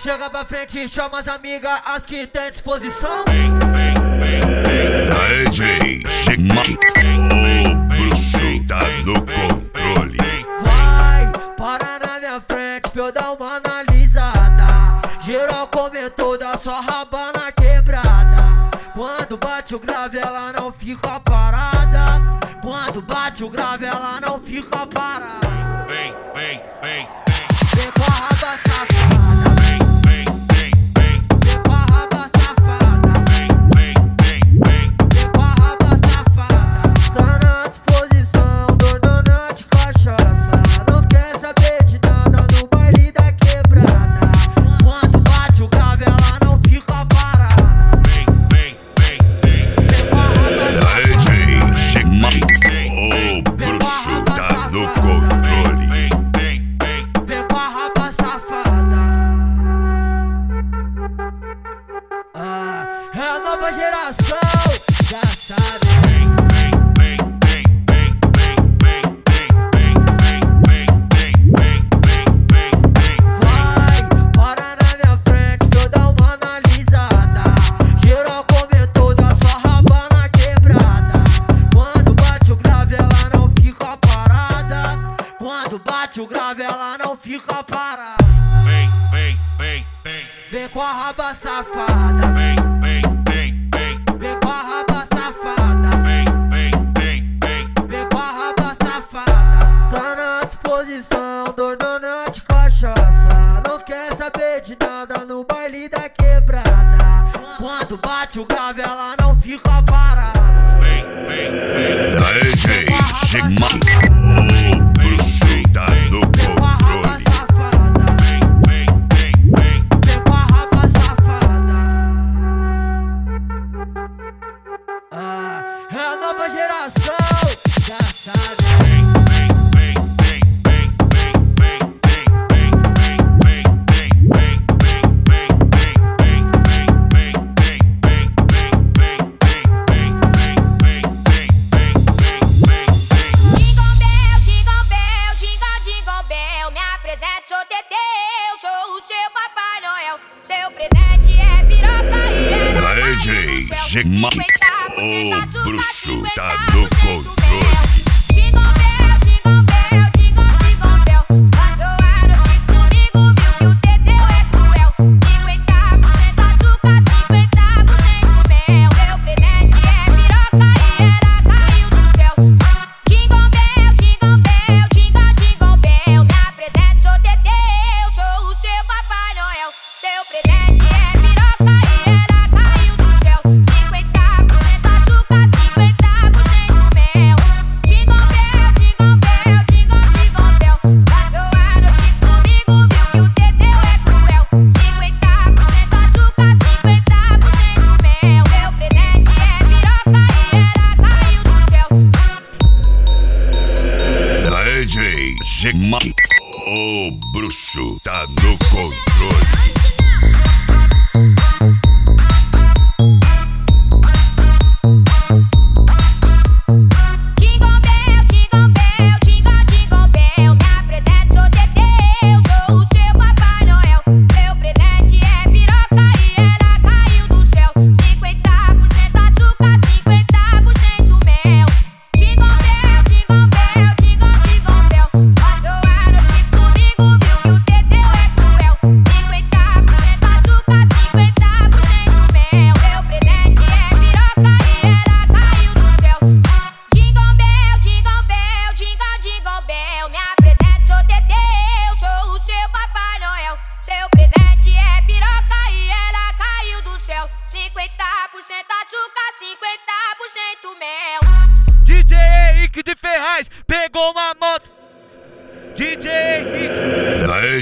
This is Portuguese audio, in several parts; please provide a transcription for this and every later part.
Chega pra frente e chama as amigas, as que tem disposição. Aê, Jay, o bruxo tá no controle. Vai, para na minha frente pra eu dar uma analisada. Geral comentou da sua rabana quebrada. Quando bate o grave, ela não fica parada. Quando bate o grave, ela não fica parada. Vem, vem, vem. o grave, ela não fica parada. Vem, vem, vem, vem. Vem com a raba safada. Vem, vem, vem, vem. Vem com a raba safada. Vem, vem, vem, vem. Vem com a raba safada. Tá na disposição, dona de cachaça. Não quer saber de nada no baile da quebrada. Quando bate o grave, ela não fica parada. Vem, vem, vem. DJ Sigma.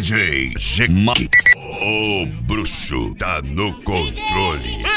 DJ G O bruxo tá no controle.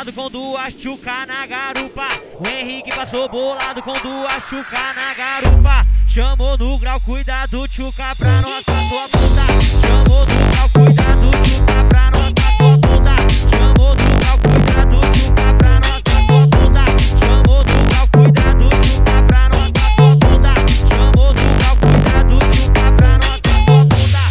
Bolado com duas chuca na garupa. O Henrique passou bolado com duas chuca na garupa. Chamou no grau, cuidado, chuca pra pra tua bunda. Chamou no grau, cuidado, chuca pra pra tua bunda. Chamou no grau, cuidado, chuca pra pra tua bunda. Chamou no grau, cuidado, chuca pra pra tua bunda. Chamou no grau, cuidado, chuca pra pra tua bunda.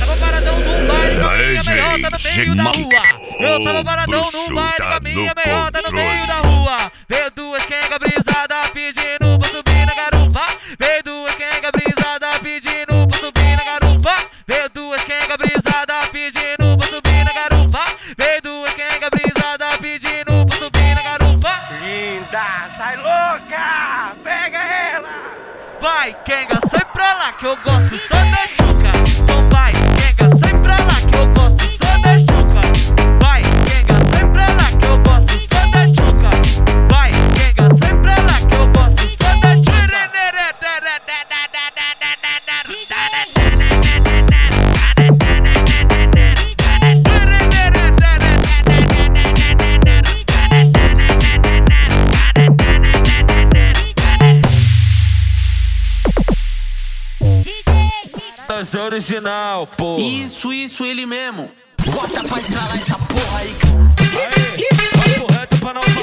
Tava paradão num baile com a minha DJ meiota no meio da rua. Eu tava paradão num baile com a minha meiota no meio da rua. Veio duas quenga brisada pedindo pra subir na garupa. Veio duas quenga brisada pedindo pra subir na garupa. Veio duas quenga brisada pedindo pra subir na garupa. Veio duas quenga brisada pedindo pra subir na garupa. Linda, sai louca! Pega ela! Vai, Kenga, sai pra lá que eu gosto só da original, pô. Isso, isso, ele mesmo. Bota pra estralar essa porra aí, Aí, papo reto pra não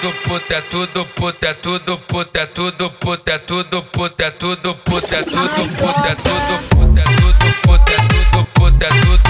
tudo puta, é tudo puta, é tudo puta, é tudo puta, é tudo puta, é tudo puta, é tudo puta, é tudo puta, é tudo puta, é tudo puta, é tudo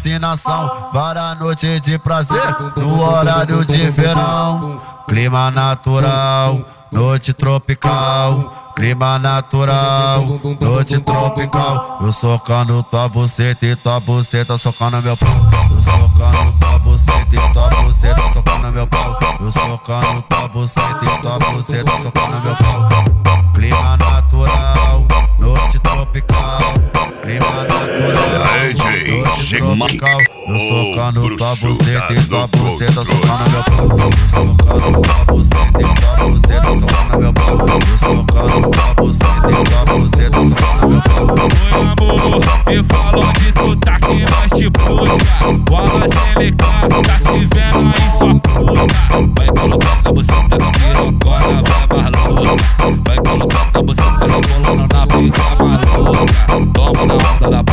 alucinação. Várias noites de prazer no horário de verão. Clima natural, noite tropical. Clima natural, noite tropical. Eu socando tua buceta e tua buceta socando meu pau. Eu socando tua buceta e tua buceta socando meu pau. Eu socando tua buceta e tua buceta socando meu pau. Clima natural, noite tropical. Clima natural, Noite Gema, tropical. Eu o socando tua bruxo buceta e tá tua no buceta controle. socando meu pau. Socando tua buceta e tua buceta socando meu pau. Eu socando tua buceta e tua buceta socando meu pau. Oi amor, me fala onde tu tá que nós te busca Bola ligar, tá te vendo aí sua puta Vai colocando na buceta no pirocona, vai louca Vai colocando na buceta, rebolando na pica maluca Toma na onda da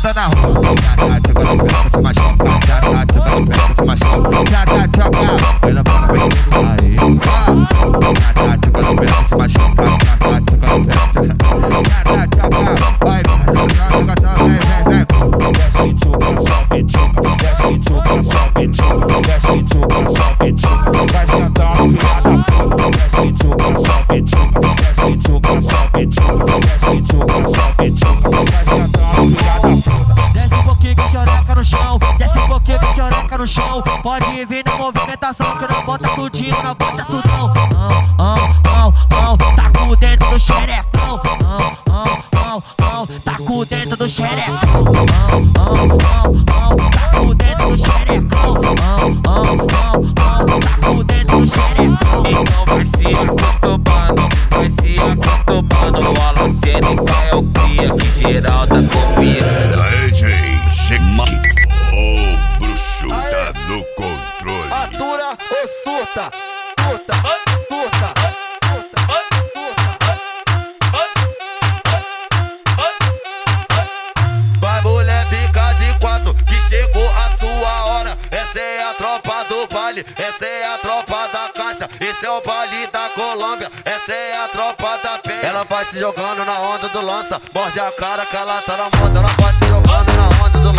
trazada na rua. Pode vir na movimentação que não bota tudinho, não bota tudão. Não, não, não, não, tá com o dedo no xereco. no controle. Atura ou surta? Surta, surta. Vai mulher é ficar de quatro que chegou a sua hora. Essa é a tropa do baile, essa é a tropa da caixa, esse é o baile da Colômbia, essa é a tropa da penha. Ela vai se jogando na onda do lança, morde a cara que ela tá na moda, ela vai se jogando na onda do lança.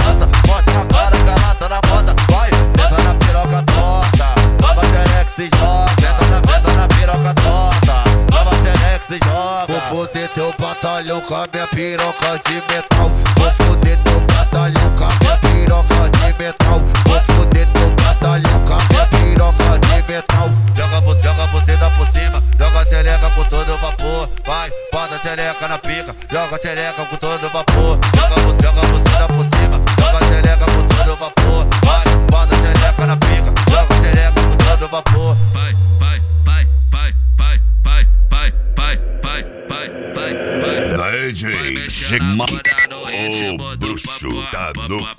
Joga você, joga bucina por cima. Joga xereca com vapor. Vai, bota na pica. Joga vapor. Vai, vai, vai, vai, vai, vai, vai, vai, vai, vai, vai, vai. O bruxo tá no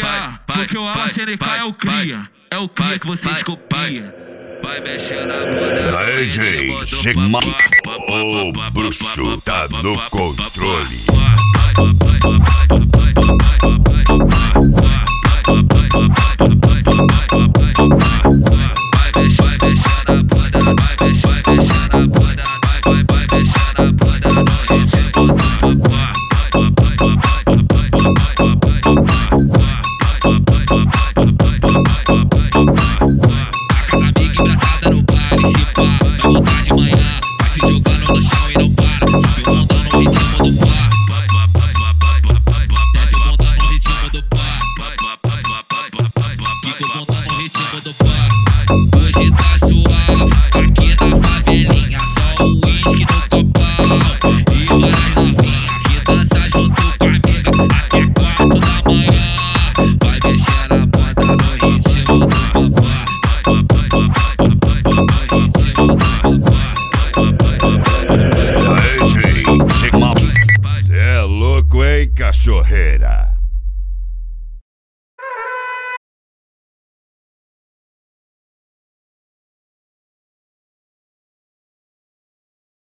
copiar, porque o Alacerecá é o cria, é o cria que vocês copiam. Vai mexendo na bunda. Daí, chega. O bruxo tá no controle.